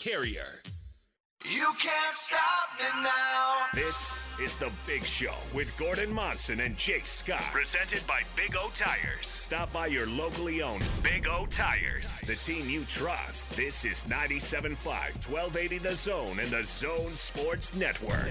Carrier. You can't stop me now. This is The Big Show with Gordon Monson and Jake Scott. Presented by Big O Tires. Stop by your locally owned Big O Tires, the team you trust. This is 97.5, 1280 The Zone and The Zone Sports Network.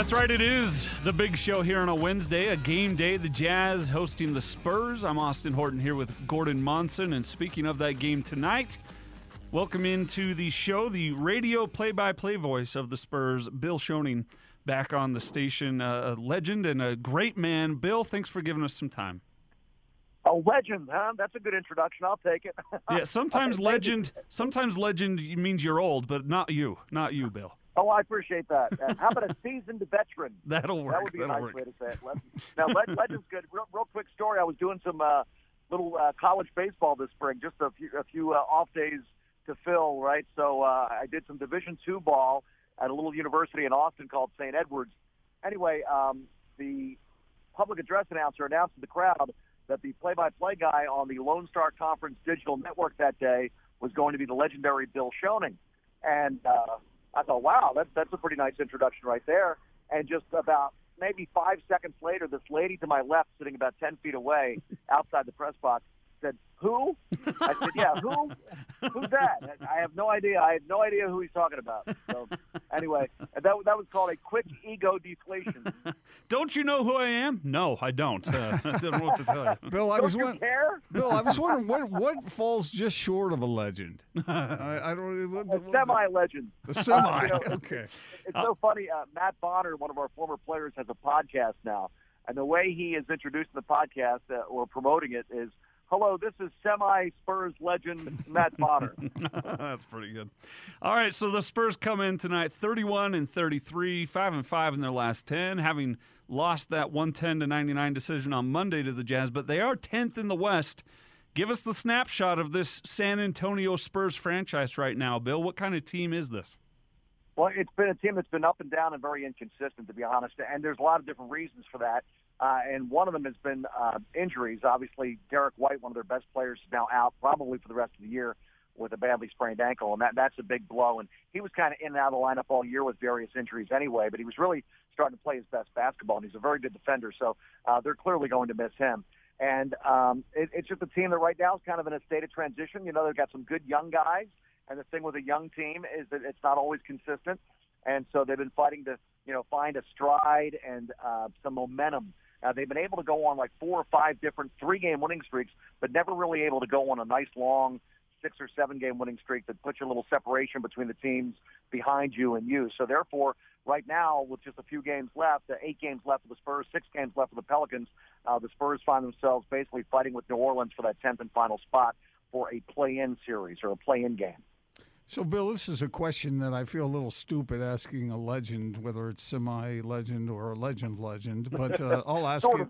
That's right, it is the big show here on a Wednesday, a game day. The Jazz hosting the Spurs. I'm Austin Horton here with Gordon Monson. And speaking of that game tonight, welcome into the show the radio play by play voice of the Spurs, Bill Schoening, back on the station. A legend and a great man. Bill, thanks for giving us some time. A legend, huh? That's a good introduction. I'll take it. Yeah, sometimes legend, sometimes legend means you're old, but not you, not you, Bill. Oh, I appreciate that. Uh, how about a seasoned veteran? That'll work. That would be a That'll nice work. way to say it. Now, le- legend's good. Real, real quick story. I was doing some uh, little uh, college baseball this spring, just a few, a few uh, off days to fill, right? So uh, I did some Division two ball at a little university in Austin called St. Edwards. Anyway, um, the public address announcer announced to the crowd that the play-by-play guy on the Lone Star Conference digital network that day was going to be the legendary Bill Schoening. And uh, I thought, wow, that's that's a pretty nice introduction right there. And just about maybe five seconds later, this lady to my left, sitting about ten feet away outside the press box, said, "Who?" I said, "Yeah, who? Who's that?" I have no idea. I had no idea who he's talking about. So anyway, that that was called a quick ego deflation. Don't you know who I am? No, I don't. Uh, I don't know what to tell you. Bill, I Don't was you won- care? Bill, I was wondering what what falls just short of a legend. I, I don't. What, A what- semi-legend. A semi. You know, okay. It's so funny. Uh, Matt Bonner, one of our former players, has a podcast now, and the way he is introducing the podcast uh, or promoting it is, "Hello, this is semi-Spurs legend Matt Bonner. That's pretty good. All right, so the Spurs come in tonight 31 and 33, 5 and 5 in their last 10, having lost that 110 to 99 decision on Monday to the Jazz, but they are 10th in the West. Give us the snapshot of this San Antonio Spurs franchise right now, Bill. What kind of team is this? Well, it's been a team that's been up and down and very inconsistent, to be honest. And there's a lot of different reasons for that. Uh, and one of them has been uh, injuries. Obviously, Derrick White, one of their best players, is now out probably for the rest of the year with a badly sprained ankle, and that that's a big blow. And he was kind of in and out of the lineup all year with various injuries anyway. But he was really starting to play his best basketball, and he's a very good defender. So uh, they're clearly going to miss him. And um, it, it's just a team that right now is kind of in a state of transition. You know, they've got some good young guys, and the thing with a young team is that it's not always consistent. And so they've been fighting to, you know, find a stride and uh, some momentum. Uh, they've been able to go on like four or five different three-game winning streaks, but never really able to go on a nice long six or seven game winning streak that puts a little separation between the teams behind you and you. So therefore, right now, with just a few games left, uh, eight games left for the Spurs, six games left for the Pelicans, uh, the Spurs find themselves basically fighting with New Orleans for that 10th and final spot for a play-in series or a play-in game. So, Bill, this is a question that I feel a little stupid asking a legend, whether it's semi-legend or a legend-legend, but uh, I'll ask it.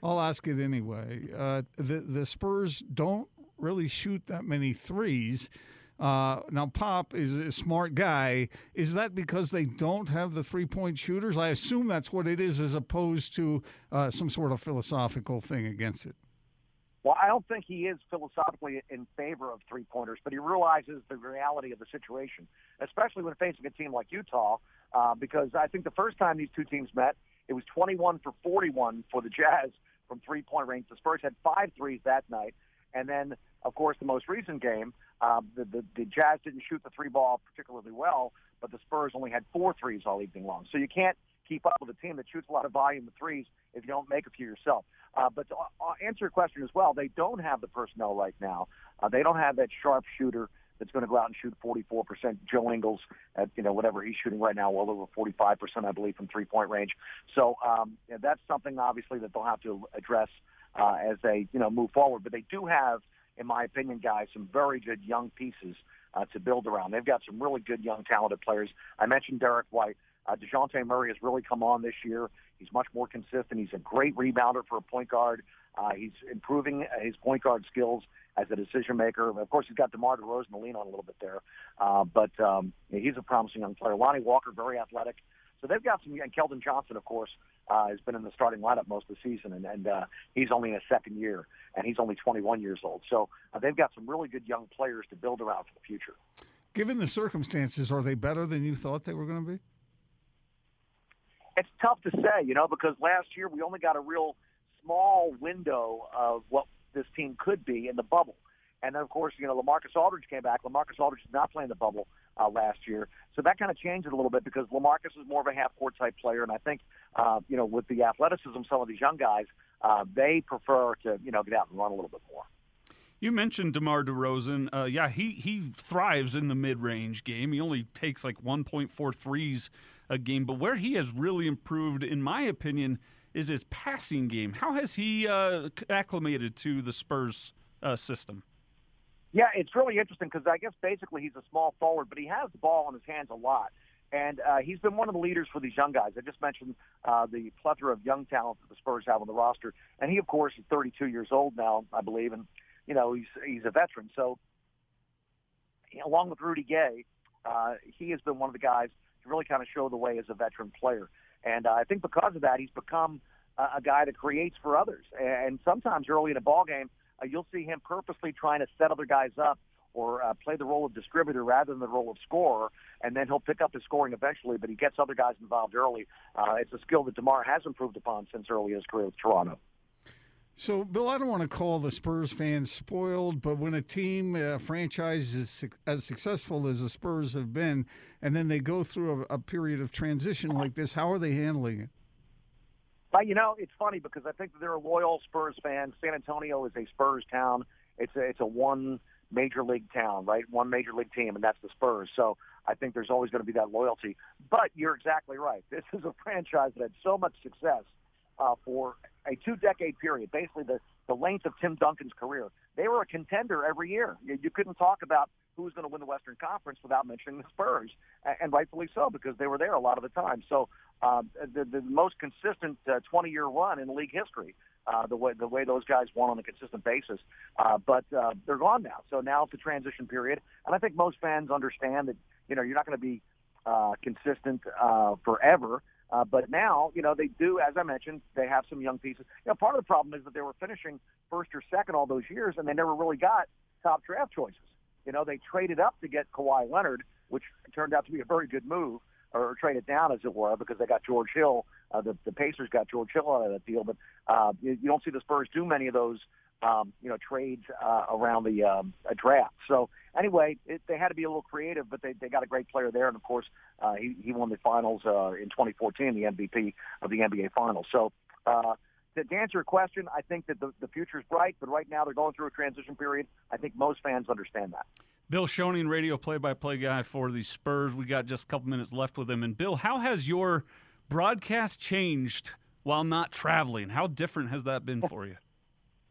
I'll ask it anyway. Uh, the the Spurs don't really shoot that many threes. Uh, now, Pop is a smart guy. Is that because they don't have the three point shooters? I assume that's what it is, as opposed to uh, some sort of philosophical thing against it. Well, I don't think he is philosophically in favor of three pointers, but he realizes the reality of the situation, especially when facing a team like Utah. Uh, because I think the first time these two teams met, it was 21 for 41 for the Jazz from three point range. The Spurs had five threes that night. And then, of course, the most recent game, uh, the, the, the Jazz didn't shoot the three ball particularly well, but the Spurs only had four threes all evening long. So you can't keep up with a team that shoots a lot of volume of threes if you don't make a few yourself. Uh, but to uh, answer your question as well, they don't have the personnel right now. Uh, they don't have that sharp shooter that's going to go out and shoot 44%. Joe Ingles, at you know whatever he's shooting right now, well over 45%, I believe, from three-point range. So um, know, that's something obviously that they'll have to address uh, as they you know move forward. But they do have, in my opinion, guys, some very good young pieces uh, to build around. They've got some really good young talented players. I mentioned Derrick White. Uh, Dejounte Murray has really come on this year. He's much more consistent. He's a great rebounder for a point guard. Uh, he's improving his point guard skills as a decision maker. Of course, he's got DeMar DeRozan to lean on a little bit there. Uh, but um, he's a promising young player. Lonnie Walker, very athletic. So they've got some, and Keldon Johnson, of course, uh, has been in the starting lineup most of the season, and, and uh, he's only in his second year, and he's only 21 years old. So uh, they've got some really good young players to build around for the future. Given the circumstances, are they better than you thought they were going to be? It's tough to say, you know, because last year we only got a real small window of what this team could be in the bubble. And then, of course, you know, LaMarcus Aldridge came back. LaMarcus Aldridge did not play in the bubble uh, last year. So that kind of changed it a little bit because LaMarcus is more of a half-court type player. And I think, uh, you know, with the athleticism, some of these young guys, uh, they prefer to, you know, get out and run a little bit more. You mentioned DeMar DeRozan. Uh, yeah, he, he thrives in the mid range game. He only takes like 1.4 threes a game. But where he has really improved, in my opinion, is his passing game. How has he uh, acclimated to the Spurs uh, system? Yeah, it's really interesting because I guess basically he's a small forward, but he has the ball in his hands a lot. And uh, he's been one of the leaders for these young guys. I just mentioned uh, the plethora of young talent that the Spurs have on the roster. And he, of course, is 32 years old now, I believe. And, you know, he's, he's a veteran. So, along with Rudy Gay, uh, he has been one of the guys to really kind of show the way as a veteran player. And uh, I think because of that, he's become uh, a guy that creates for others. And sometimes early in a ball game, uh, you'll see him purposely trying to set other guys up or uh, play the role of distributor rather than the role of scorer, and then he'll pick up his scoring eventually. But he gets other guys involved early. Uh, it's a skill that Demar has improved upon since early in his career with Toronto. So, Bill, I don't want to call the Spurs fans spoiled, but when a team, a franchise is as successful as the Spurs have been, and then they go through a, a period of transition like this, how are they handling it? But you know, it's funny because I think are a loyal Spurs fan. San Antonio is a Spurs town. It's a it's a one major league town, right? One major league team, and that's the Spurs. So I think there's always going to be that loyalty. But you're exactly right. This is a franchise that had so much success uh, for a two-decade period, basically the, the length of Tim Duncan's career. They were a contender every year. You, you couldn't talk about who was going to win the Western Conference without mentioning the Spurs, and, and rightfully so because they were there a lot of the time. So uh, the, the most consistent uh, 20-year run in league history. Uh, the way the way those guys won on a consistent basis, uh, but uh, they're gone now. So now it's a transition period, and I think most fans understand that you know you're not going to be uh, consistent uh, forever. Uh, but now, you know, they do, as I mentioned, they have some young pieces. You know, part of the problem is that they were finishing first or second all those years, and they never really got top draft choices. You know, they traded up to get Kawhi Leonard, which turned out to be a very good move, or traded down, as it were, because they got George Hill. Uh, the, the Pacers got George Hill out of that deal, but uh, you, you don't see the Spurs do many of those um, you know, trades uh, around the um, draft. So anyway, it, they had to be a little creative, but they, they got a great player there, and of course, uh, he he won the finals uh, in 2014, the MVP of the NBA Finals. So. Uh, to, to answer your question, I think that the, the future is bright, but right now they're going through a transition period. I think most fans understand that. Bill Schoening, radio play-by-play guy for the Spurs. We got just a couple minutes left with him. And Bill, how has your broadcast changed while not traveling? How different has that been for you?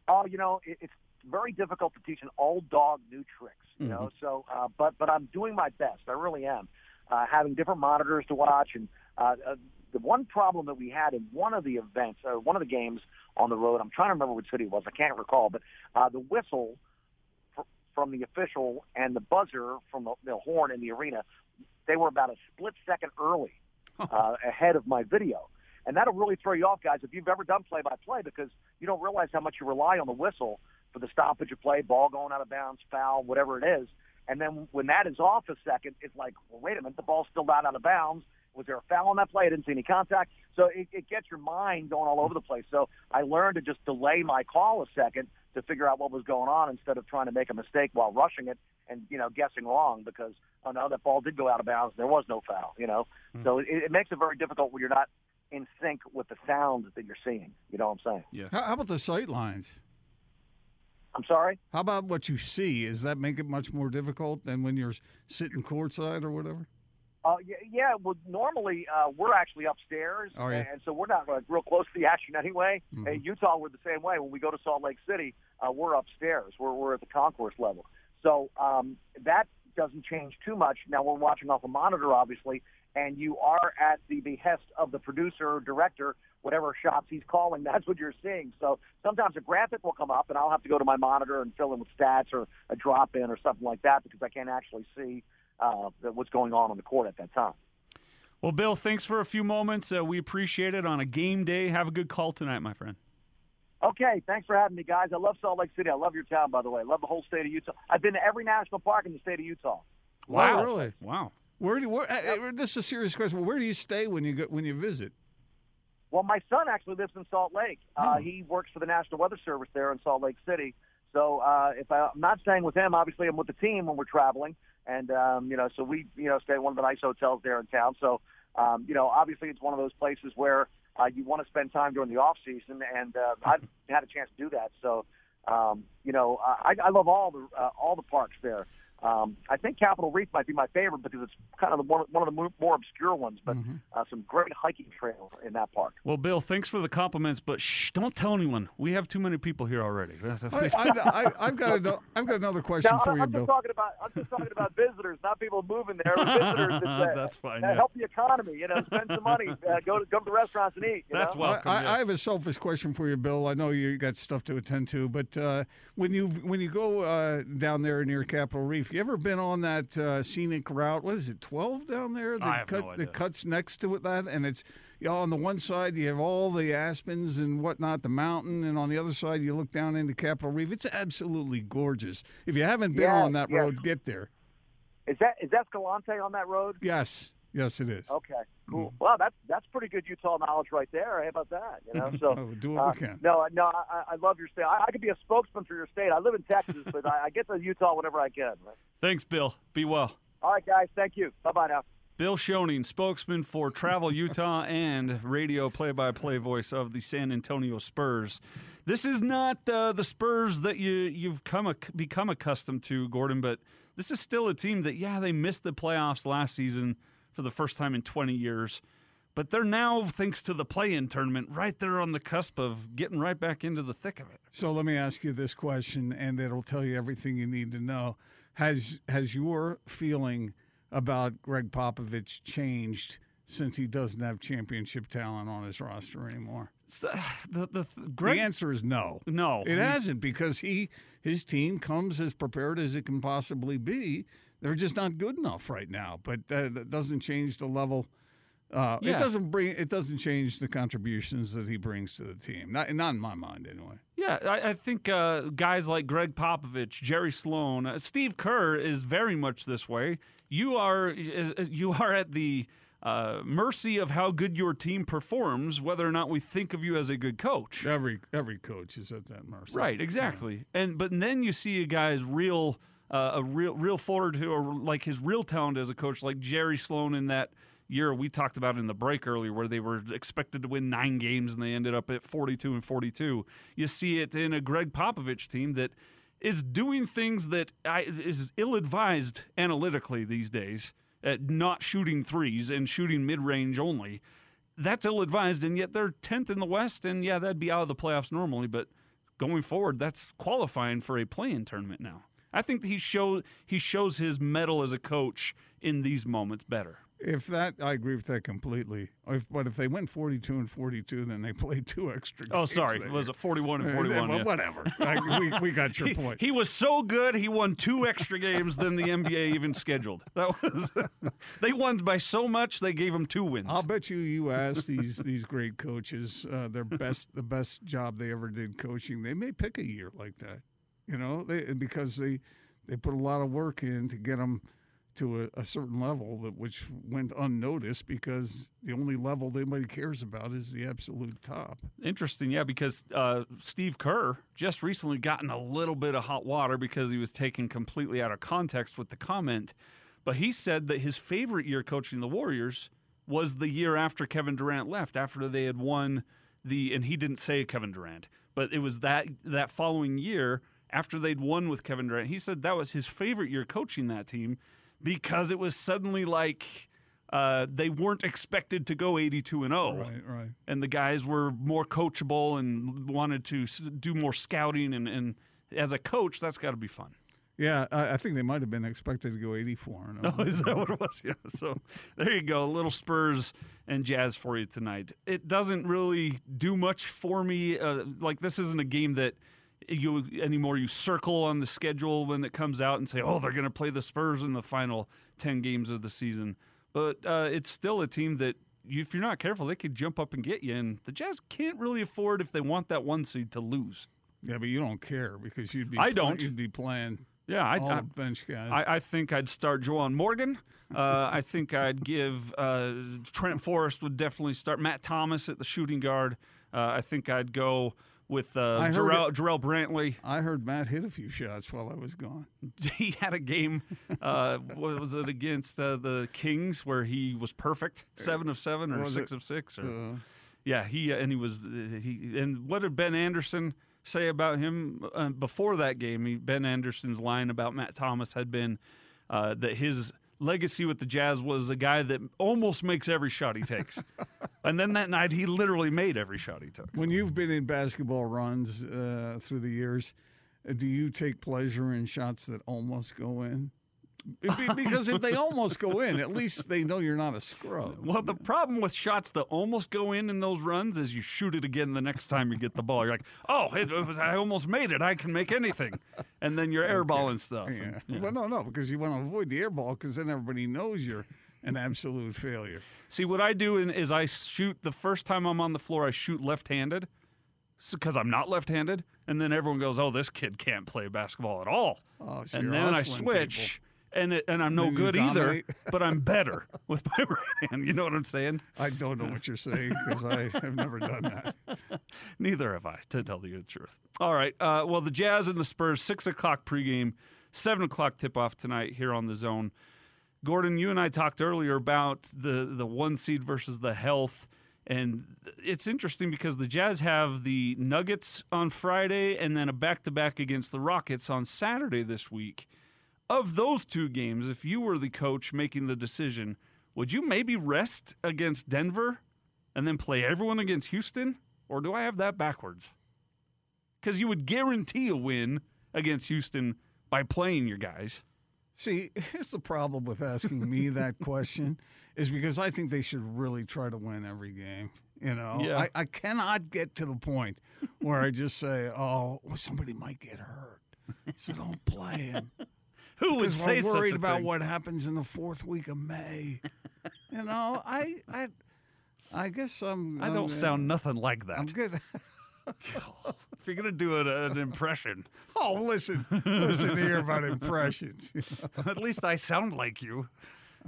Oh, you know, it, it's very difficult to teach an old dog new tricks. You mm-hmm. know, so uh, but but I'm doing my best. I really am. Uh, having different monitors to watch, and uh, uh, the one problem that we had in one of the events, or one of the games on the road, I'm trying to remember which city it was. I can't recall, but uh, the whistle for, from the official and the buzzer from the, the horn in the arena, they were about a split second early uh, ahead of my video. And that'll really throw you off, guys, if you've ever done play-by-play, because you don't realize how much you rely on the whistle for the stoppage of play, ball going out of bounds, foul, whatever it is. And then when that is off a second, it's like, well, wait a minute, the ball's still not out of bounds. Was there a foul on that play? I didn't see any contact. So it, it gets your mind going all over the place. So I learned to just delay my call a second to figure out what was going on instead of trying to make a mistake while rushing it and you know guessing wrong because oh no that ball did go out of bounds there was no foul you know mm. so it, it makes it very difficult when you're not in sync with the sound that you're seeing. You know what I'm saying? Yeah. How, how about the sight lines? I'm sorry. How about what you see? Does that make it much more difficult than when you're sitting courtside or whatever? Uh, yeah, yeah. Well, normally uh, we're actually upstairs, Oh, yeah. and so we're not like, real close to the action anyway. Mhm. In Utah, we're the same way. When we go to Salt Lake City, uh, we're upstairs. We're we're at the concourse level, so um, that doesn't change too much. Now we're watching off a monitor, obviously, and you are at the behest of the producer or director, whatever shots he's calling. That's what you're seeing. So sometimes a graphic will come up, and I'll have to go to my monitor and fill in with stats or a drop in or something like that because I can't actually see uh, what's going on on the court at that time. Well, Bill, thanks for a few moments. Uh, we appreciate it on a game day. Have a good call tonight, my friend. Okay, thanks for having me, guys. I love Salt Lake City. I love your town, by the way. I love the whole state of Utah. I've been to every national park in the state of Utah. Wow, really? Wow. Where do where, uh, uh, this is a serious question. Where do you stay when you go, when you visit? Well, my son actually lives in Salt Lake. Uh, he works for the National Weather Service there in Salt Lake City. So uh, if I, I'm not staying with him, obviously I'm with the team when we're traveling, and um, you know, so we you know stay at one of the nice hotels there in town. So um, you know, obviously it's one of those places where uh, you want to spend time during the off season, and uh, I've had a chance to do that. So um, you know, I, I love all the uh, all the parks there. Um, I think Capitol Reef might be my favorite because it's kind of the, one, one of the more obscure ones, but uh, some great hiking trails in that park. Well, Bill, thanks for the compliments, but shh, don't tell anyone. We have too many people here already. I, I, I, I've got ano- I've got another question Now, for I'm you, just Bill. talking about I'm just talking about visitors, not people moving there. Visitors that, uh, That's fine, that yeah. help the economy. You know, spend some money, uh, go to go to the restaurants and eat. You That's know? I, welcome, I, yeah. I have a selfish question for you, Bill. I know you got stuff to attend to, but uh, when you when you go uh, down there near Capitol Reef, you ever been on that uh, scenic route? What is it, twelve down there? That I have cut, no idea. That cuts next to it, that, and it's you know, on the one side you have all the aspens and whatnot, the mountain, and on the other side you look down into Capitol Reef. It's absolutely gorgeous. If you haven't been Yeah, on that yeah. road, get there. Is that is Escalante on that road? Yes, yes, it is. Okay, cool. Well, that's that's pretty good Utah knowledge right there. How about that? You know, so Oh, do what uh, we can. No, no, I, I love your state. I, I could be a spokesman for your state. I live in Texas, but I, I get to Utah whenever I can. Thanks, Bill. Be well. All right, guys. Thank you. Bye bye now. Bill Schoening, spokesman for Travel Utah and radio play-by-play voice of the San Antonio Spurs. This is not uh, the Spurs that you you've come ac- become accustomed to, Gordon, but this is still a team that yeah they missed the playoffs last season for the first time in 20 years, but they're now thanks to the play-in tournament right there on the cusp of getting right back into the thick of it. So let me ask you this question, and it'll tell you everything you need to know. Has has your feeling about Gregg Popovich changed since he doesn't have championship talent on his roster anymore? Uh, the the Greg, the answer is no. no, It hasn't because he his team comes as prepared as it can possibly be. They're just not good enough right now, but uh, that doesn't change the level. Uh, Yeah. It doesn't bring. It doesn't change the contributions that he brings to the team. Not not in my mind, anyway. Yeah, I, I think uh, guys like Gregg Popovich, Jerry Sloan, uh, Steve Kerr is very much this way. You are you are at the uh, mercy of how good your team performs, whether or not we think of you as a good coach. Every every coach is at that mercy. Right, exactly. And but then you see a guy's real uh, a real real forward who or like his real talent as a coach, like Jerry Sloan in that year we talked about in the break earlier, where they were expected to win nine games and they ended up at forty two and forty two. You see it in a Gregg Popovich team that is doing things that is ill advised analytically these days. At not shooting threes and shooting mid range only that's ill advised, and yet they're 10th in the West, and yeah, that'd be out of the playoffs normally, but going forward, that's qualifying for a play in tournament now. I think that he show he shows his mettle as a coach in these moments better. If that, I agree with that completely. If, but if they went forty-two and forty-two, then they played two extra. Games. Oh, sorry, that was it 41 and 41? well, yeah. Whatever. I, we, we got your He, point. he was so good, he won two extra games than the NBA even scheduled. That was they won by so much they gave him two wins. I'll bet you you ask these these great coaches uh, their best the best job they ever did coaching. They may pick a year like that, you know, they, because they they put a lot of work in to get them to a, a certain level that which went unnoticed because the only level that anybody cares about is the absolute top. Interesting, yeah, because uh, Steve Kerr just recently gotten a little bit of hot water because he was taken completely out of context with the comment. But he said that his favorite year coaching the Warriors was the year after Kevin Durant left, after they had won the, and he didn't say Kevin Durant, but it was that that following year after they'd won with Kevin Durant. He said that was his favorite year coaching that team because it was suddenly like uh, they weren't expected to go 82 and 0 Right, right. and the guys were more coachable and wanted to do more scouting and, and as a coach that's got to be fun Yeah, I, I think they might have been expected to go 84 and Oh, is that what it was? Yeah. So there you go. A little Spurs and Jazz for you tonight. It doesn't really do much for me. Uh, like this isn't a game that you anymore. You circle on the schedule when it comes out and say, "Oh, they're going to play the Spurs in the final ten games of the season." But uh, it's still a team that. You, if you're not careful, they could jump up and get you. And the Jazz can't really afford, if they want that one seed, to lose. Yeah, but you don't care because you'd be I don't. you'd be playing Yeah, I, all I, bench guys. I, I think I'd start Juwan Morgan. Uh, I think I'd give uh, Trent Forrest would definitely start. Matt Thomas at the shooting guard. Uh, I think I'd go with uh, Jarrell, Jarrell Brantley. I heard Matt hit a few shots while I was gone. he had a game. Uh, what was it against uh, the Kings where he was perfect, seven of seven or six it? of six? Or, Uh, yeah, he and he was uh, he. And what did Ben Anderson say about him uh, before that game? He, ben Anderson's line about Matt Thomas had been uh, that his legacy with the Jazz was a guy that almost makes every shot he takes. and then that night, he literally made every shot he took. when you've been in basketball runs uh, through the years, uh, do you take pleasure in shots that almost go in? Because if they almost go in, at least they know you're not a scrub. Well, the problem with shots that almost go in in those runs is you shoot it again the next time you get the ball. You're like, oh, it, it was, I almost made it. I can make anything. And then you're airballing stuff. Yeah. And- Well, no, no, because you want to avoid the airball because then everybody knows you're an absolute failure. See, what I do is I shoot the first time I'm on the floor, I shoot left handed because I'm not left handed. And then everyone goes, oh, this kid can't play basketball at all. Oh, so and then I switch. And, it, and I'm no good either, but I'm better with my right hand. You know what I'm saying? I don't know what you're saying because I have never done that. Neither have I, to tell you the truth. All right. Uh, well, the Jazz and the Spurs, 6 o'clock pregame, 7 o'clock tip off tonight here on the zone. Gordon, you and I talked earlier about the, the one seed versus the health. And it's interesting because the Jazz have the Nuggets on Friday and then a back to back against the Rockets on Saturday this week. Of those two games, if you were the coach making the decision, would you maybe rest against Denver and then play everyone against Houston? Or do I have that backwards? Because you would guarantee a win against Houston by playing your guys. See, here's the problem with asking me that question is because I think they should really try to win every game. You know, Yeah. I, I cannot get to the point where I just say, oh, well, somebody might get hurt. So don't play him. Who would Because say we're such worried about thing? what happens in the fourth week of May. you know, I I I guess I'm I I'm, don't uh, sound nothing like that. I'm good. if you're gonna do an, an impression, Oh, listen, listen here about impressions. at least I sound like you.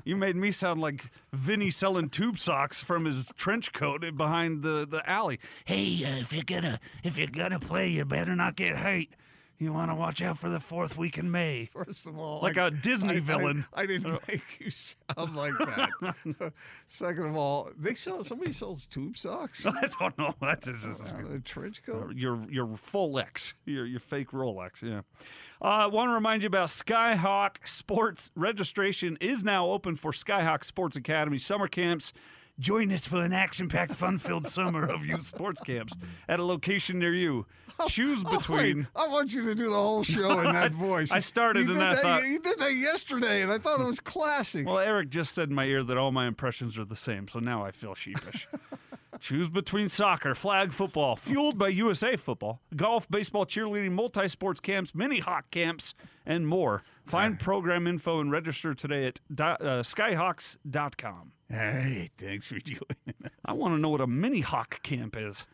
You made me sound like Vinny selling tube socks from his trench coat behind the, the alley. Hey, uh, if you're gonna if you're gonna play, you better not get hurt. You want to watch out for the fourth week in May. First of all, Like a a Disney villain. I, didn't make you sound like that. Second of all, they sell somebody sells tube socks. I don't know. That is just, a trench coat. your your full X, your your fake Rolex. Yeah. I uh, want to remind you about Skyhawk Sports. Registration is now open for Skyhawk Sports Academy summer camps. Join us for an action-packed, fun-filled summer of youth sports camps at a location near you. Choose Oh, between. I want you to do the whole show in that voice. I started you and I that. thought- you did that yesterday, and I thought it was classic. Well, Eric just said in my ear that all my impressions are the same, so now I feel sheepish. Choose between soccer, flag football, fueled by USA football, golf, baseball, cheerleading, multi sports camps, mini hawk camps, and more. Find program info and register today at do- uh, skyhawks.com. Hey, thanks for joining. us. I want to know what a mini hawk camp is.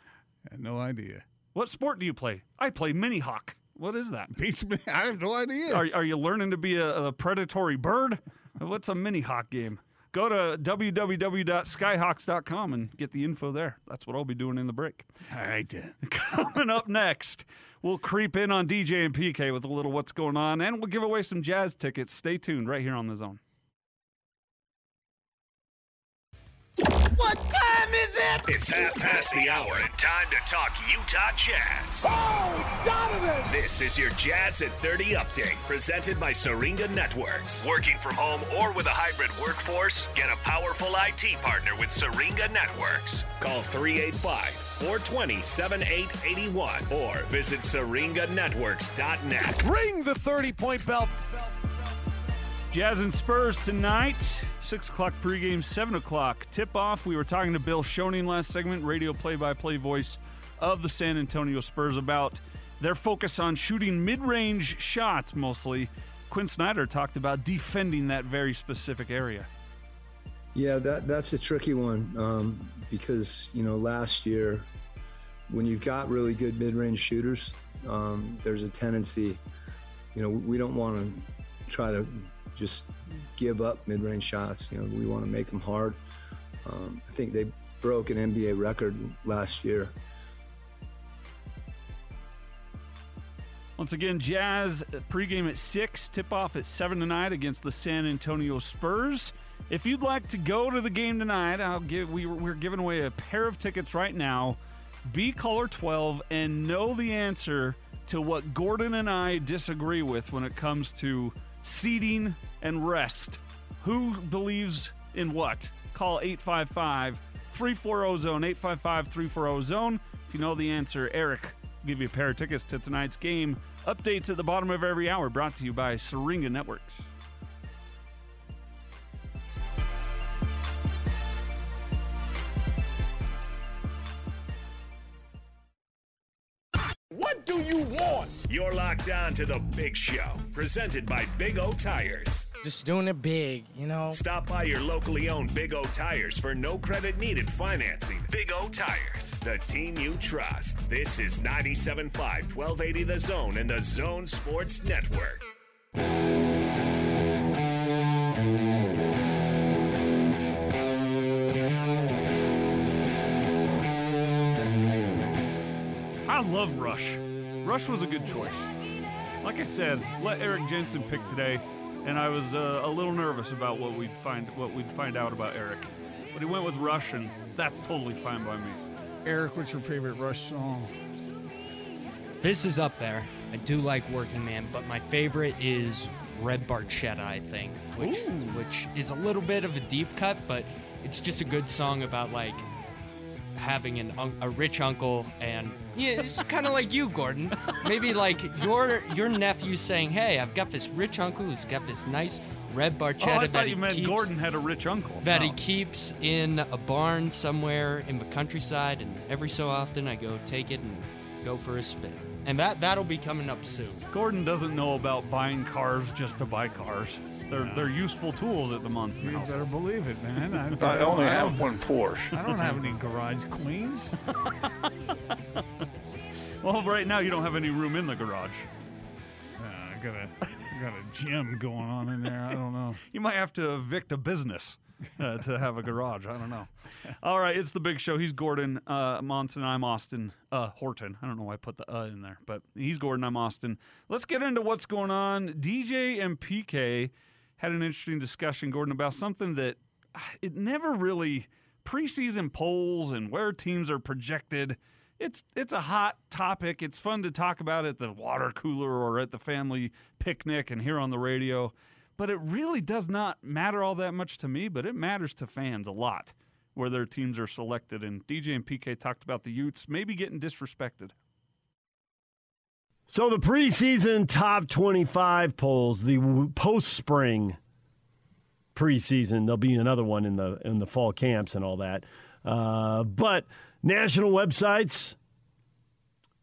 I had no idea. What sport do you play? I play mini hawk. What is that? Beats me. I have no idea. Are, are you learning to be a, a predatory bird? What's a mini hawk game? Go to www.skyhawks.com and get the info there. That's what I'll be doing in the break. All right, then. Coming up next, we'll creep in on DJ and PK with a little what's going on, and we'll give away some jazz tickets. Stay tuned right here on the zone. What time time is it? It's half past the hour and time to talk Utah Jazz. Oh, Donovan! This is your Jazz at 30 update presented by Syringa Networks. Working from home or with a hybrid workforce, get a powerful IT partner with Syringa Networks. Call 385 420 7881 or visit syringanetworks.net. Ring the 30 point bell. Jazz and Spurs tonight. 6 o'clock pregame, 7 o'clock tip off. We were talking to Bill Schoening last segment, radio play by play voice of the San Antonio Spurs, about their focus on shooting mid range shots mostly. Quin Snyder talked about defending that very specific area. Yeah, that that's a tricky one um, because you know last year when you've got really good mid-range shooters, um, there's a tendency, you know, we don't want to try to just give up mid-range shots. You know, we want to make them hard. Um, I think they broke an NBA record last year. Once again, Jazz pregame at 6, tip off at 7 tonight against the San Antonio Spurs. If you'd like to go to the game tonight, I'll give we, we're giving away a pair of tickets right now. Be caller 12 and know the answer to what Gordon and I disagree with when it comes to seating and rest. Who believes in what? Call 855 340 zone 855 340 zone. If you know the answer, Eric will give you a pair of tickets to tonight's game. Updates at the bottom of every hour brought to you by Syringa Networks. Do you want? You're locked on to the big show, presented by Big O Tires. Just doing it big, you know? Stop by your locally owned Big O Tires for no credit needed financing. Big O Tires, the team you trust. This is 97.5 1280 The Zone and the Zone Sports Network. I love Rush. Rush was a good choice. Like I said, let Eric Jensen pick today, and I was uh, a little nervous about what we'd find what we'd find out about Eric. But he went with Rush, and that's totally fine by me. Eric, what's your favorite Rush song? This is up there. I do like Working Man, but my favorite is Red Barchetta, I think, which which is a little bit of a deep cut, but it's just a good song about like having an un- a rich uncle and yeah, it's kind of like you, Gordon. Maybe like your your nephew saying, "Hey, I've got this rich uncle who's got this nice red barchetta Oh, I that thought he you meant keeps Gordon had a rich uncle. that he oh. keeps in a barn somewhere in the countryside, and every so often I go take it and go for a spin. And that that'll be coming up soon. Gordon doesn't know about buying cars just to buy cars. They're they're useful tools at the Monson You house. better believe it, man. I, I only have have one Porsche. I don't have any garage queens. Well, right now you don't have any room in the garage. Uh, I got a I got a gym going on in there. I don't know. You might have to evict a business uh, to have a garage. I don't know. All right, it's the big show. He's Gordon uh, Monson. I'm Austin uh, Horton. I don't know why I put the uh in there, but he's Gordon. I'm Austin. Let's get into what's going on. DJ and PK had an interesting discussion, Gordon, about something that ah, it never really preseason polls and where teams are projected. It's it's a hot topic. It's fun to talk about at the water cooler or at the family picnic and here on the radio but it really does not matter all that much to me, but it matters to fans a lot where their teams are selected. And DJ and PK talked about the Utes maybe getting disrespected. So the preseason top 25 polls, the post spring preseason, there'll be another one in the in the fall camps and all that. Uh, but national websites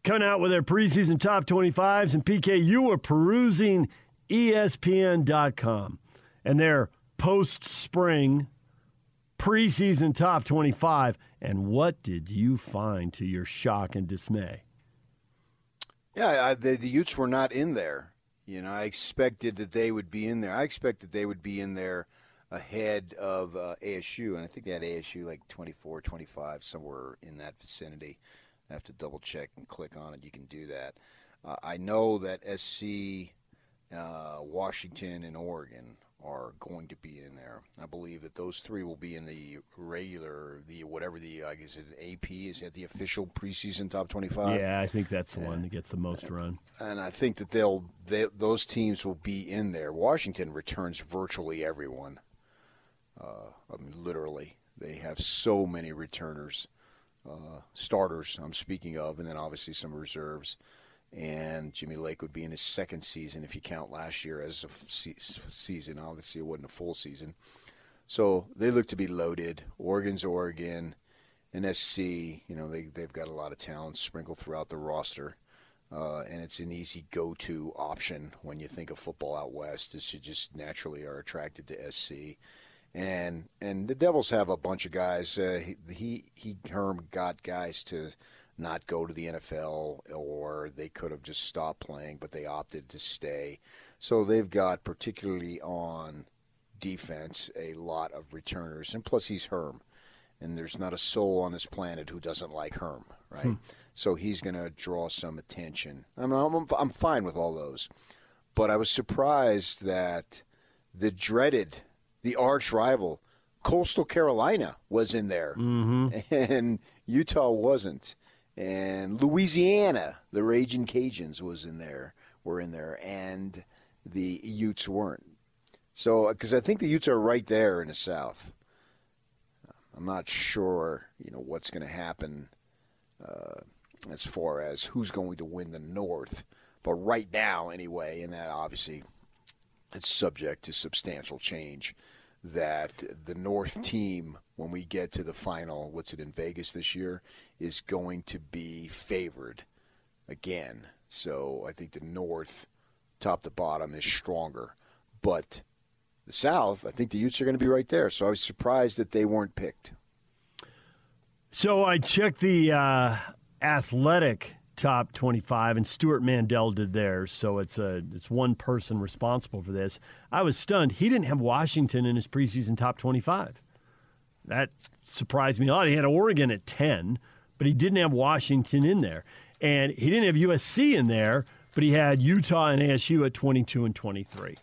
coming out with their preseason top 25s, and PK, you were perusing ESPN.com and their post spring preseason top 25. And what did you find to your shock and dismay? Yeah, I, the, the Utes were not in there. You know, I expected that they would be in there. I expected they would be in there ahead of uh, ASU, and I think they had ASU like 24, 25, somewhere in that vicinity. I have to double check and click on it. You can do that. Uh, I know that SC, uh, Washington, and Oregon are going to be in there. I believe that those three will be in the regular, the whatever the I guess it AP is that the official preseason top twenty-five. Yeah, I think that's the one that gets the most run. and I think that they'll they, those teams will be in there. Washington returns virtually everyone. Uh, I mean, literally, they have so many returners, uh, starters. I'm speaking of, and then obviously some reserves. And Jimmy Lake would be in his second season if you count last year as a season. Obviously, it wasn't a full season. So they look to be loaded. Oregon's Oregon, and SC. You know they they've got a lot of talent sprinkled throughout the roster, uh, and it's an easy go-to option when you think of football out west. Is you just naturally are attracted to SC, and and the Devils have a bunch of guys. Uh, he, he he Herm got guys to not go to the NFL, or they could have just stopped playing, but they opted to stay. So they've got particularly on defense a lot of returners, and plus he's Herm, and there's not a soul on this planet who doesn't like Herm, right? Hmm. So he's going to draw some attention. I mean, I'm, I'm fine with all those, but I was surprised that the dreaded, the arch rival, Coastal Carolina was in there, mm-hmm. and Utah wasn't, and Louisiana, the Raging Cajuns, was in there, were in there, and the Utes weren't. So, because I think the Utes are right there in the South. I'm not sure, you know, what's going to happen uh, as far as who's going to win the North. But right now, anyway, and that obviously it's subject to substantial change. That the North team, when we get to the final, what's it in Vegas this year, is going to be favored again. So I think the North, top to bottom, is stronger. But the South, I think the Utes are going to be right there. So I was surprised that they weren't picked. So I checked the uh, athletic top 25, and Stewart Mandel did theirs. So it's a it's one person responsible for this. I was stunned. He didn't have Washington in his preseason top 25. That surprised me a lot. He had Oregon at 10, but he didn't have Washington in there, and he didn't have USC in there, but he had Utah and ASU at 22 and 23.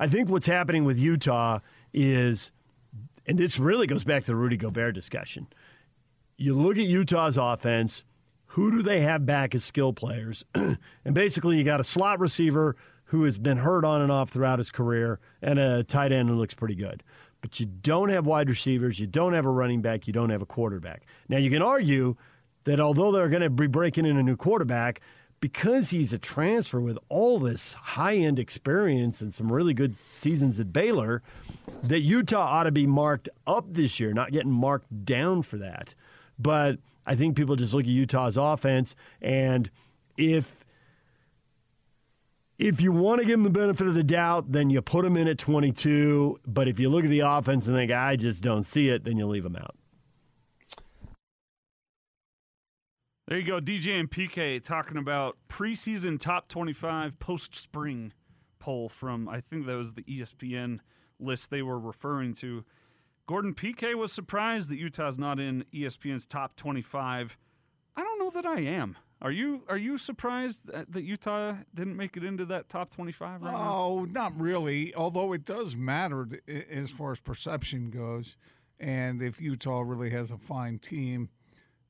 I think what's happening with Utah is, and this really goes back to the Rudy Gobert discussion you look at Utah's offense, who do they have back as skill players? and basically, you got a slot receiver who has been hurt on and off throughout his career, and a tight end who looks pretty good. But you don't have wide receivers, you don't have a running back, you don't have a quarterback. Now, you can argue that although they're going to be breaking in a new quarterback, because he's a transfer with all this high end experience and some really good seasons at Baylor, that Utah ought to be marked up this year, not getting marked down for that. But I think people just look at Utah's offense, and if if you want to give them the benefit of the doubt, then you put them in at 22. But if you look at the offense and think I just don't see it, then you leave them out. There you go, DJ and PK talking about preseason top 25 post spring poll from, I think that was the ESPN list they were referring to. Gordon PK was surprised that Utah's not in ESPN's top 25. I don't know that I am. Are you are you surprised that, Utah didn't make it into that top 25 right now? Oh, not really. Although it does matter as far as perception goes, and if Utah really has a fine team,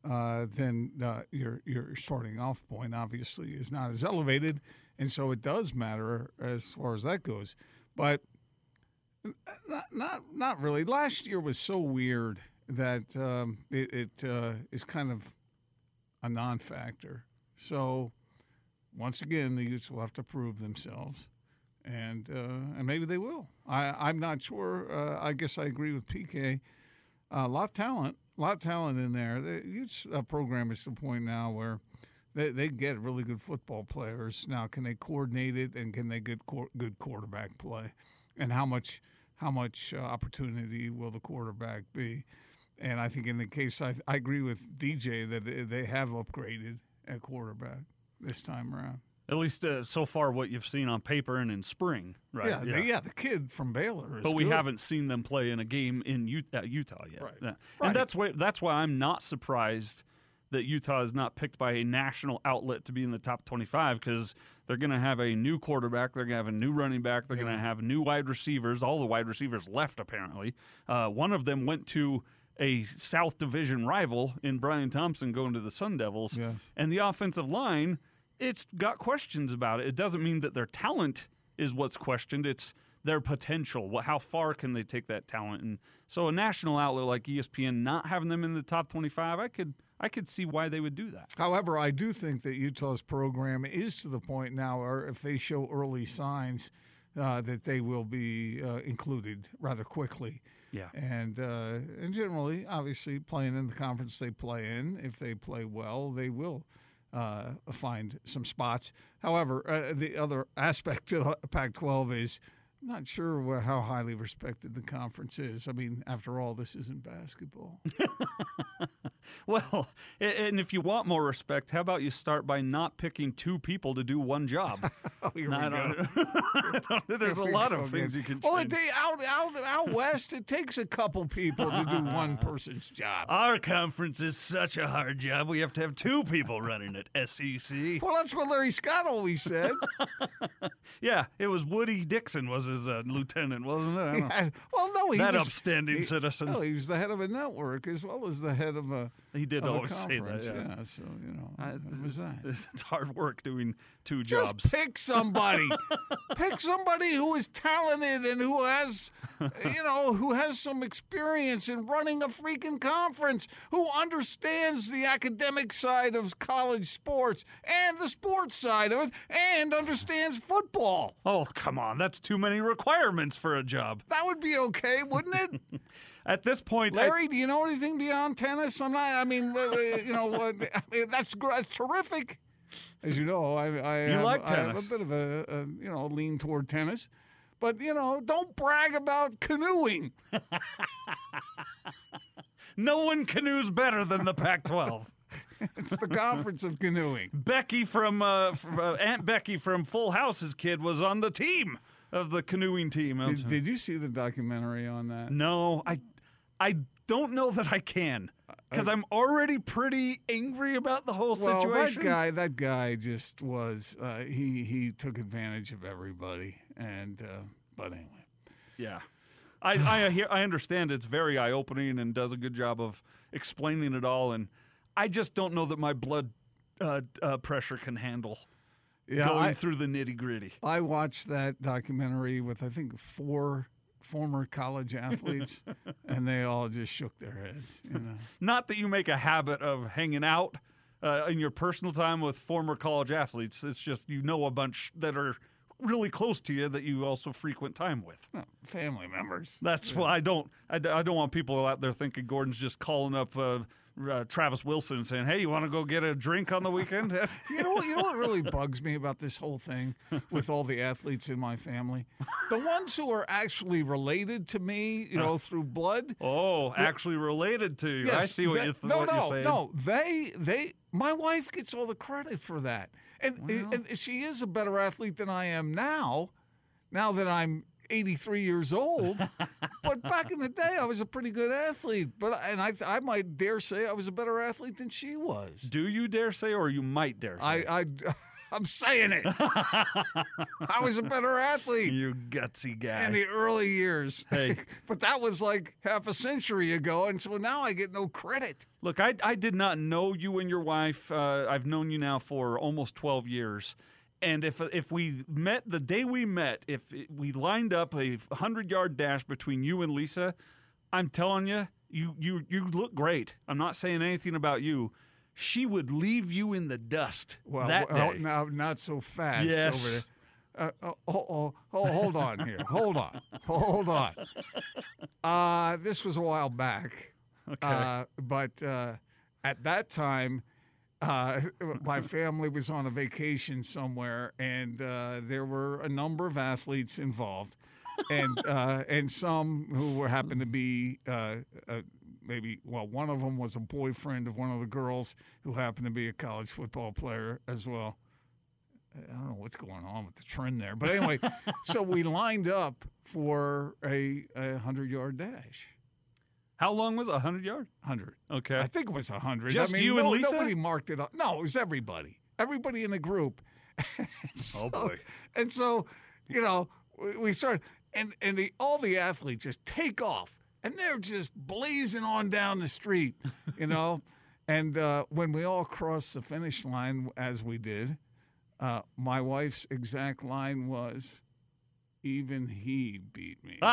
uh, then uh, your your starting off point obviously is not as elevated, and so it does matter as far as that goes. But not not not really. Last year was so weird that um, it, it uh, is kind of a non-factor. So once again, the Utes will have to prove themselves, and uh, and maybe they will. I I'm not sure. Uh, I guess I agree with PK. A lot of talent, a lot of talent in there. The Utes uh, program is to the point now where. They, they get really good football players now. Can they coordinate it and can they get good quarterback play? And how much how much uh, opportunity will the quarterback be? And I think in the case, I, I agree with DJ that they have upgraded at quarterback this time around. At least uh, so far, what you've seen on paper and in spring, right? Yeah, the- yeah, the kid from Baylor is but we good. haven't seen them play in a game in uh, Utah yet. Right. Yeah. Right. And that's why that's why I'm not surprised that Utah is not picked by a national outlet to be in the top 25 because they're going to have a new quarterback, they're going to have a new running back, they're going to have new wide receivers. All the wide receivers left apparently. Uh, one of them went to a South Division rival in Bryan Thompson going to the Sun Devils, Yes. and the offensive line, it's got questions about it. It doesn't mean that their talent is what's questioned. It's their potential. What, how far can they take that talent? And so, a national outlet like ESPN not having them in the top twenty-five, I could, I could see why they would do that. However, I do think that Utah's program is to the point now, or if they show early signs, uh, that they will be uh, included rather quickly. Yeah. And uh, and generally, obviously, playing in the conference they play in, if they play well, they will find some spots. However, uh, the other aspect of Pac-12 is I'm not sure how highly respected the conference is. I mean, after all, this isn't basketball. Well, and if you want more respect, how about you start by not picking two people to do one job? oh, here No, we I go. don't- There's a lot of things you can Well, change. it, out, out, out west, it takes a couple people to do one person's job. Our conference is such a hard job. We have to have two people running it. SEC. Well, that's what Larry Scott always said. Yeah, it was Woodie Dixon was his uh, lieutenant, wasn't it? I don't know. Yeah. Well, no, he that was upstanding he- citizen. No, he was the head of a network as well as the head of a. He did always say that, conference. yeah. so you know, I- was that? It's hard work doing two Just jobs. pick somebody. pick somebody who is talented and who has, you know, who has some experience in running a freaking conference, who understands the academic side of college sports and the sports side of it, and understands football. Oh, come on. That's too many requirements for a job. That would be okay, wouldn't it? At this point, I- Larry, do you know anything beyond tennis? I'm not. I mean, uh, uh, you know, uh, I mean, that's that's terrific. As you know, I, I, You like I have a bit of a, a you know lean toward tennis, but you know, don't brag about canoeing. no one canoes better than the Pac 12. It's the conference of canoeing. Becky from, uh, from uh, Aunt Becky from Full House's kid was on the team of the canoeing team. Did, did you see the documentary on that? no, I, I don't know that I can because I'm already pretty angry about the whole Well, situation. that guy, that guy just was. Uh, he he took advantage of everybody, and uh, but anyway. Yeah. I, I hear I understand it's very eye opening and does a good job of explaining it all and I just don't know that my blood uh, uh, pressure can handle Yeah, going I- through the nitty gritty. I watched that documentary with I think four former college athletes, and they all just shook their heads. You know, Not that you make a habit of hanging out uh, in your personal time with former college athletes. It's just you know a bunch that are really close to you that you also frequent time with. family members. That's why I don't. I, I, don't want people out there thinking Gordon's just calling up uh, uh, Travis Wilson saying, "Hey, you want to go get a drink on the weekend?" You know, you know what really bugs me about this whole thing with all the athletes in my family? The ones who are actually related to me, you know, through blood. Oh, actually related to you. I see what, that- you th- no, what no, you're saying. No, they, they, my wife gets all the credit for that, and and she is a better athlete than I am now. Now that I'm 83 years old, but back in the day, I was a pretty good athlete. But and I, I might dare say I was a better athlete than she was. Do you dare say, or you might dare say? I, I, I'm saying it. I was a better athlete you gutsy guy. in the early years. Hey. but that was like half a century ago, and so now I get no credit. Look, I, I did not know you and your wife. Uh, I've known you now for almost 12 years. And if if we met the day we met, if we lined up a 100 yard dash between you and Lisa, I'm telling you, you, you, you look great. I'm not saying anything about you. She would leave you in the dust Well, that well, day. now not so fast Yes. over there. Uh, oh, oh, oh, oh, hold on here. Hold on. Hold on. Uh, this was a while back. Okay. Uh, but uh, at that time, uh, my family was on a vacation somewhere, and uh, there were a number of athletes involved, and uh, and some who were happened to be uh, uh, maybe well, one of them was a boyfriend of one of the girls who happened to be a college football player as well. I don't know what's going on with the trend there, but anyway, so we lined up for a, a hundred yard dash. How long was it? 100 yards? 100. Okay. I think it was 100. Just I mean, you no, and Lisa? Nobody marked it up. No, it was everybody. Everybody in the group. Oh, boy. And so, you know, we, we started, and, and the, all the athletes just take off, and they're just blazing on down the street, you know. and uh, when we all crossed the finish line, as we did, uh, my wife's exact line was, even he beat me.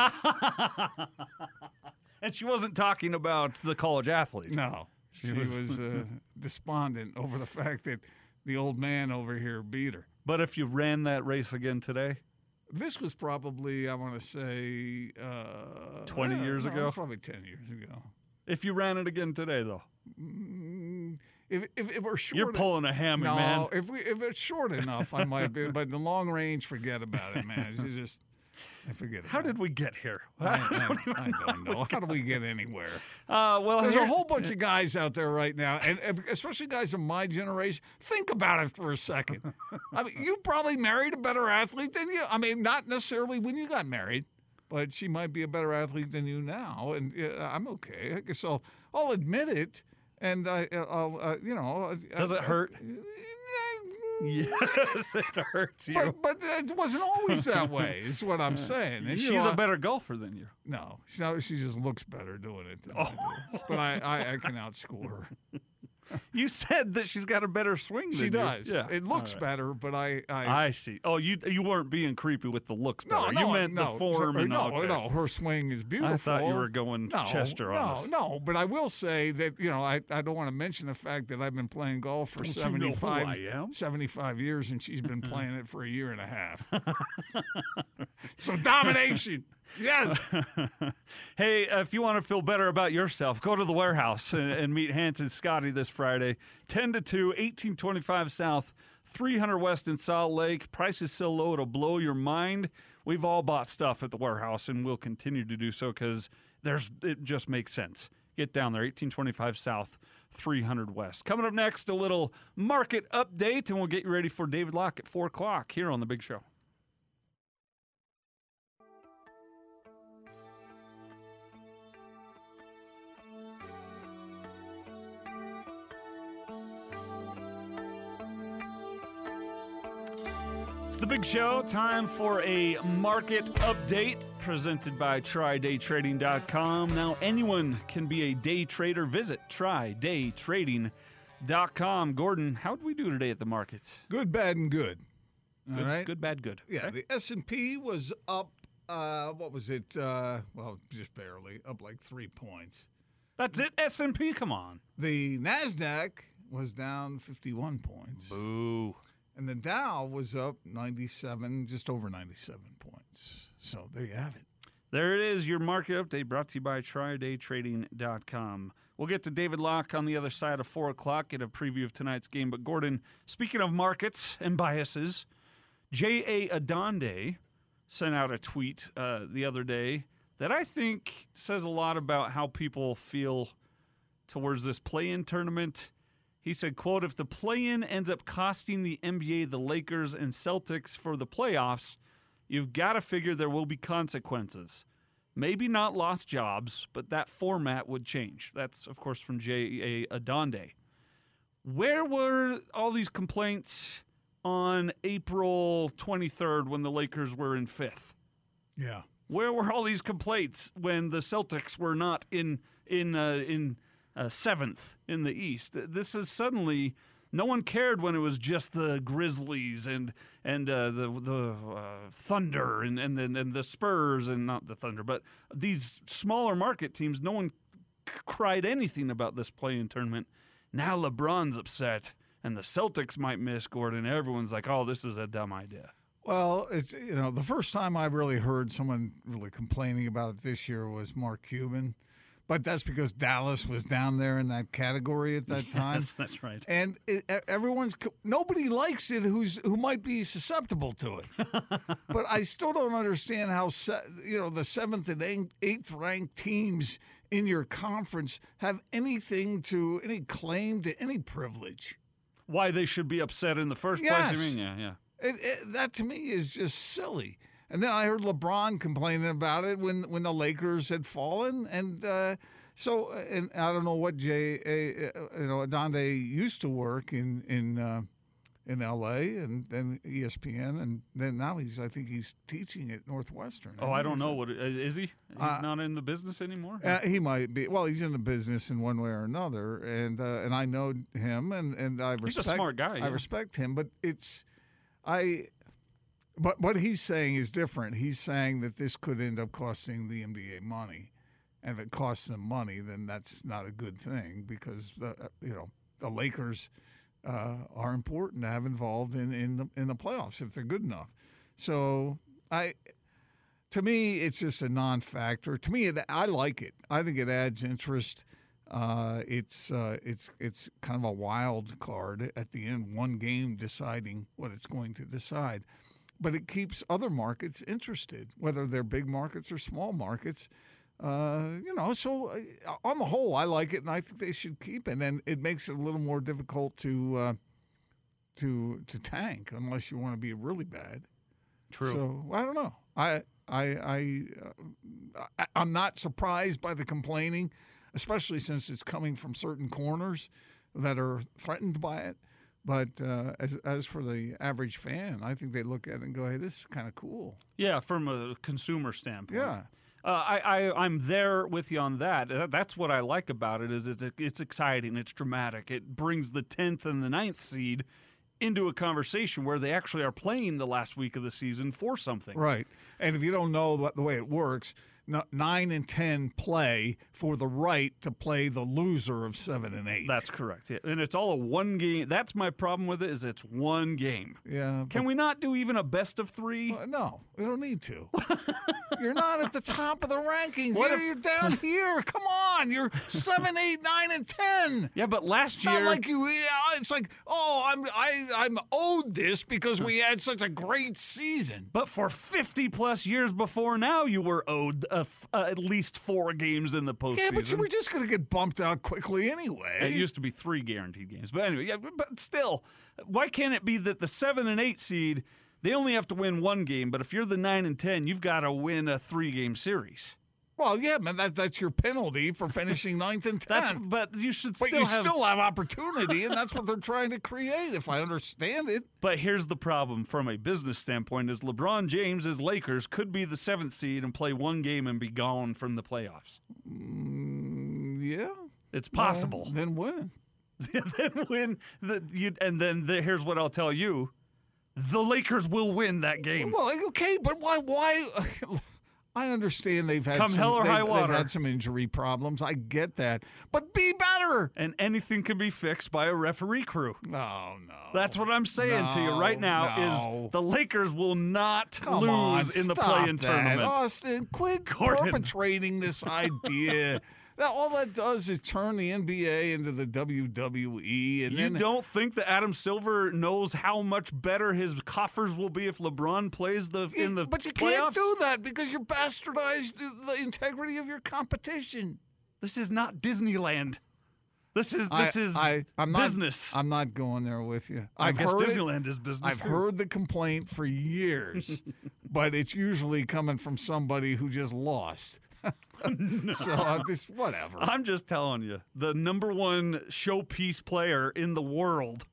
and she wasn't talking about the college athlete. No, she, was, uh, despondent over the fact that the old man over here beat her. But if you ran that race again today, This was probably, I want to say, uh, 20 uh, years no, ago? was probably 10 years ago. if you ran it again today, though, Mm, If, if, if we're short, you're pulling a hammy, no, man. if we if it's short enough, I might be. But the long range, forget about it, man. It's just, I forget. How did we get here? I, I, I don't know. How do we get anywhere? Uh, well, There's here- a whole bunch of guys out there right now, and, and especially guys of my generation. Think about it for a second. I mean, you probably married a better athlete than you. I mean, not necessarily when you got married, but she might be a better athlete than you now, and uh, I'm okay. I guess I'll, I'll admit it, and I, I'll, uh, you know. Does it hurt? Yes, it hurts you. But, but it wasn't always that way. Is what I'm saying. And, you She's know, a better golfer than you. No, she, she just looks better doing it. Than I do. But I, I, I can outscore her. You said that she's got a better swing. She does. You. Yeah, It looks right. better, but I, I, I see. Oh, you you weren't being creepy with the looks no, better. no, you meant no, the form so- and no, okay. no. Her swing is beautiful. I thought you were going no, Chester on no, us. no. But I will say that you know I, I don't want to mention the fact that I've been playing golf for Don't you know who 75, I am? 75 years, and she's been playing it for a year and a half. so domination, yes. Hey, uh, if you want to feel better about yourself, go to the warehouse and, and meet Hans and Scotty this Friday, 10 to 2, 1825 South, 300 West in Salt Lake. Price is so low, it'll blow your mind. We've all bought stuff at the warehouse and we'll continue to do so because there's it just makes sense. Get down there, 1825 South, 300 West. Coming up next, a little market update, and we'll get you ready for David Locke at 4 o'clock here on The Big Show. The big show. Time for a market update presented by TryDayTrading.com. Now, anyone can be a day trader. Visit TryDayTrading.com. Gordon, how did we do today at the markets? Good, bad, and good. All Good, right. good, bad, good. Yeah, Okay. the S and P was up. Uh, what was it? Uh, well, just barely up, like three points. That's it. S and P. Come on. The Nasdaq was down fifty-one points, Boo. And the Dow was up ninety-seven, just over ninety-seven points. So there you have it. There it is, your market update brought to you by TryDayTrading.com. We'll get to David Locke on the other side of 4 o'clock, get a preview of tonight's game. But, Gordon, speaking of markets and biases, J.A. Adande sent out a tweet uh, the other day that I think says a lot about how people feel towards this play-in tournament. He said, quote, if the play-in ends up costing the NBA, the Lakers, and Celtics for the playoffs, you've got to figure there will be consequences. Maybe not lost jobs, but that format would change. That's, of course, from J.A. Adande. Where were all these complaints on April 23rd when the Lakers were in fifth? Yeah. Where were all these complaints when the Celtics were not in in uh, in uh, seventh in the East? This is suddenly no one cared when it was just the Grizzlies and and uh, the the uh, Thunder and and then and the Spurs and not the Thunder, but these smaller market teams. No one c- cried anything about this play-in tournament. Now LeBron's upset, and the Celtics might miss Gordon. Everyone's like, "Oh, this is a dumb idea." Well, it's you know the first time I really heard someone really complaining about it this year was Mark Cuban, but that's because Dallas was down there in that category at that time. Yes, that's right. And it, everyone's nobody likes it who's who might be susceptible to it. but I still don't understand how you know the seventh and eighth- eighth ranked teams in your conference have anything to any claim to any privilege. Why they should be upset in the first Yes. place? You mean, yeah, yeah. It, it, that to me is just silly. And then I heard LeBron complaining about it when when the Lakers had fallen, and uh, So, and I don't know what Jay, uh, you know, Adande used to work in in uh, in L.A. and then ESPN, and then now he's, I think he's teaching at Northwestern. Oh, I don't know what uh, he? He's Uh, not in the business anymore. Uh, he might be. Well, he's in the business in one way or another, and uh, and I know him, and and I respect. He's a smart guy, Yeah. I respect him, but it's, I, but what he's saying is different. He's saying that this could end up costing the NBA money, and if it costs them money, then that's not a good thing because the uh, you know the Lakers uh, are important to have involved in in the in the playoffs if they're good enough. So I to me, it's just a non-factor. To me, it, I like it. I think it adds interest. Uh, it's uh, it's it's kind of a wild card at the end, one game deciding what it's going to decide, but it keeps other markets interested, whether they're big markets or small markets. Uh, you know, so uh, on the whole, I like it, and I think they should keep it. And it makes it a little more difficult to uh, to to tank unless you want to be really bad. True. So I don't know. I I I, uh, I I'm not surprised by the complaining, especially since it's coming from certain corners that are threatened by it. But uh, as as for the average fan, I think they look at it and go, "Hey, this is kind of cool." Yeah, from a consumer standpoint. Yeah. Uh, I, I I'm there with you on that. Uh, That's what I like about it is it's it's exciting, it's dramatic. It brings the tenth and the ninth seed into a conversation where they actually are playing the last week of the season for something. Right. And if you don't know the way it works, nine and ten play for the right to play the loser of seven and eight. That's correct. Yeah. And it's all a one game. That's my problem with it is it's one game. yeah. Can we not do even a best of three? Uh, no, we don't need to. you're not at the top of the rankings. What you're, if- you're down here. Come on. You're seven, eight, nine, and ten. Yeah, but last year It's year not like you. Yeah, it's like, oh, I'm I I'm owed this because we had such a great season. But for 50 plus years before now, you were owed a f- uh, at least four games in the postseason. Yeah, but you were just going to get bumped out quickly anyway. It used to be three guaranteed games. But anyway, yeah, but- still, why can't it be that the seven and eight seed, they only have to win one game, but if you're the nine and 10, you've got to win a three game series? Well, yeah, man, that, that's your penalty for finishing ninth and tenth. but you should But still you have. still have opportunity, and that's what they're trying to create. If I understand it, But here's the problem from a business standpoint: is LeBron James's Lakers could be the seventh seed and play one game and be gone from the playoffs. Mm, yeah, It's possible. Well, then when? then win the you, and then the, here's what I'll tell you: the Lakers will win that game. Well, okay, but why? Why? I understand they've had Come some, hell or they've, high they've had some injury problems. I get that, but be better. and anything can be fixed by a referee crew. No, no. That's what I'm saying to you right now No, is the Lakers will not Come lose on, in the stop play-in that. tournament. Austin, quit Gordon. perpetrating this idea. that all that does is turn the NBA into the WWE, and You then don't think that Adam Silver knows how much better his coffers will be if LeBron plays the in the but you playoffs? can't do that because you bastardized the, the integrity of your competition. This is not Disneyland. This is this I, is I, I'm business. Not, I'm not going there with you. I I've guess heard. Disneyland is business. I've too. heard the complaint for years, but it's usually coming from somebody who just lost. So I'm just whatever. I'm just telling you, the number one showpiece player in the world,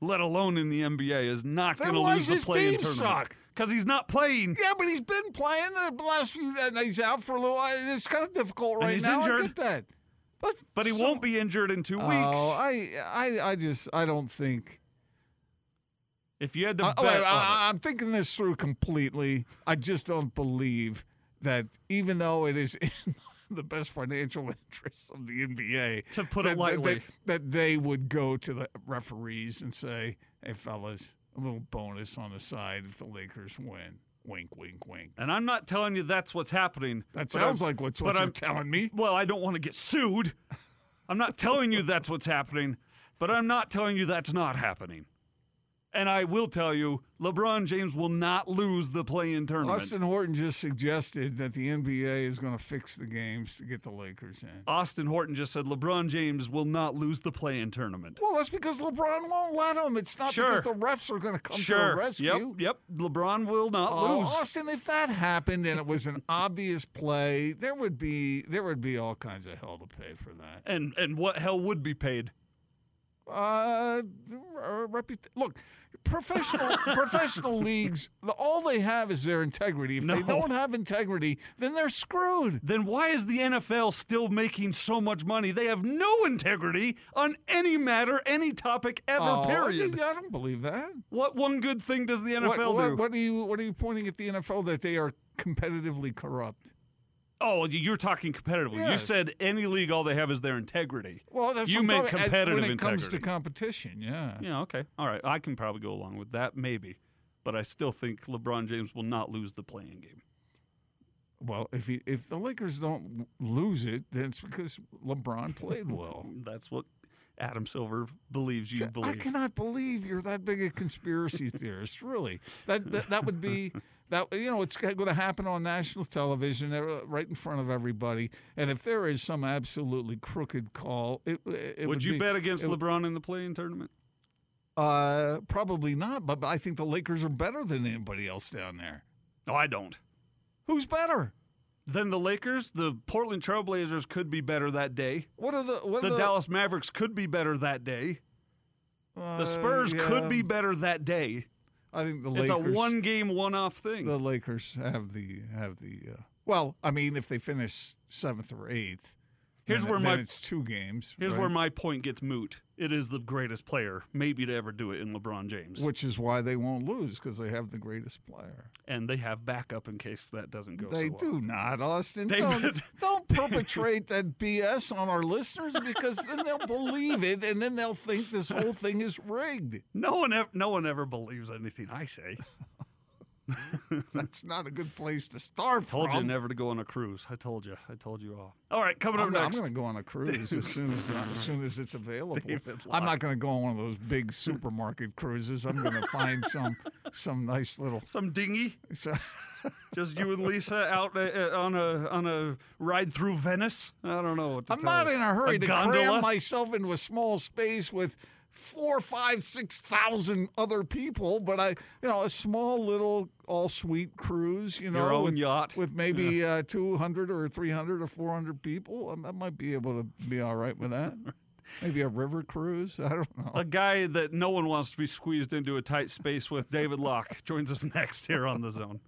let alone in the NBA, is not going to lose the play-in tournament suck? because he's not playing. yeah, but he's been playing the last few. And he's out for a little while. It's kind of difficult right now. I injured. get that, but But he so- won't be injured in two weeks. Oh, I, I, I just, I don't think. if you had to I, oh, bet, on I, am thinking this through completely. I just don't believe that, even though it is in the best financial interests of the NBA, To put it that, that- lightly. that, that they would go to the referees and say, "Hey, fellas, a little bonus on the side if the Lakers win." Wink, wink, wink. it. and I'm not telling you that's what's happening. That sounds I'm- like what's what you're I'm- telling me. Well, I don't want to get sued. I'm not telling you that's what's happening, but I'm not telling you that's not happening. And I will tell you, LeBron James will not lose the play-in tournament. Austin Horton just suggested that the NBA is going to fix the games to get the Lakers in. Austin Horton just said LeBron James will not lose the play-in tournament. Well, that's because LeBron won't let him. It's not Sure. because the refs are going to come to sure. the rescue. Yep. Yep. LeBron will not Oh, lose. Austin, if that happened and it was an obvious play, there would be there would be all kinds of hell to pay for that. And and what hell would be paid? Uh, reput- look, professional professional leagues, the, all they have is their integrity. If No. they don't have integrity, then they're screwed. Then why is the NFL still making so much money? They have no integrity on any matter, any topic ever. Oh, period. think- I don't believe that. What one good thing does the NFL what, what, do? what are you what are you pointing at the NFL that they are competitively corrupt? Oh, you're talking competitively. You said any league, all they have is their integrity. Well, that's you meant competitive when it integrity. comes to competition. Yeah. yeah, okay, all right. I can probably go along with that, maybe, but I still think LeBron James will not lose the play-in game. Well, if he, if the Lakers don't lose it, then it's because LeBron played well. That's what Adam Silver believes you I believe. I cannot believe you're that big a conspiracy theorist. Really, that, that that would be that you know it's going to happen on national television, uh, right in front of everybody. And if there is some absolutely crooked call, it, it would, would you be- bet against it- LeBron in the play-in tournament? Uh, probably not. But, but I think the Lakers are better than anybody else down there. No, I don't. Who's better? Then the Lakers, the Portland Trailblazers could be better that day. What are the what The are the Dallas Mavericks could be better that day. uh, The Spurs yeah, could be better that day. I think the It's Lakers. It's a one-game, one-off thing. The Lakers have the have the. Uh, well, I mean, if they finish seventh or eighth, Here's then, where then my- it's two games. Here's right? where my point gets moot. It is the greatest player, maybe to ever do it in LeBron James. which is why they won't lose because they have the greatest player. and they have backup in case that doesn't go They so well. do not, Austin. David. Don't, don't perpetrate that BS on our listeners because then they'll believe it and then they'll think this whole thing is rigged. No one ever, no one ever believes anything I say. That's not a good place to start I told you never to go on a cruise. I told you. I told you all. All right, coming up I'm, I'm going to go on a cruise as soon as as soon as it's available. I'm not going to go on one of those big supermarket cruises. I'm going to find some some nice little. Some dinghy. So, Just you and Lisa out uh, uh, on a on a ride through Venice. I don't know. What to I'm not you. in a hurry to gondola? cram myself into a small space with four, five, six thousand other people, but I, you know, a small little all-suite cruise, you know, own with, yacht. with maybe uh, 200 or 300 or 400 people. Um, I might be able to be all right with that. Maybe a river cruise. I don't know. A guy that no one wants to be squeezed into a tight space with, David Locke, joins us next here on the Zone.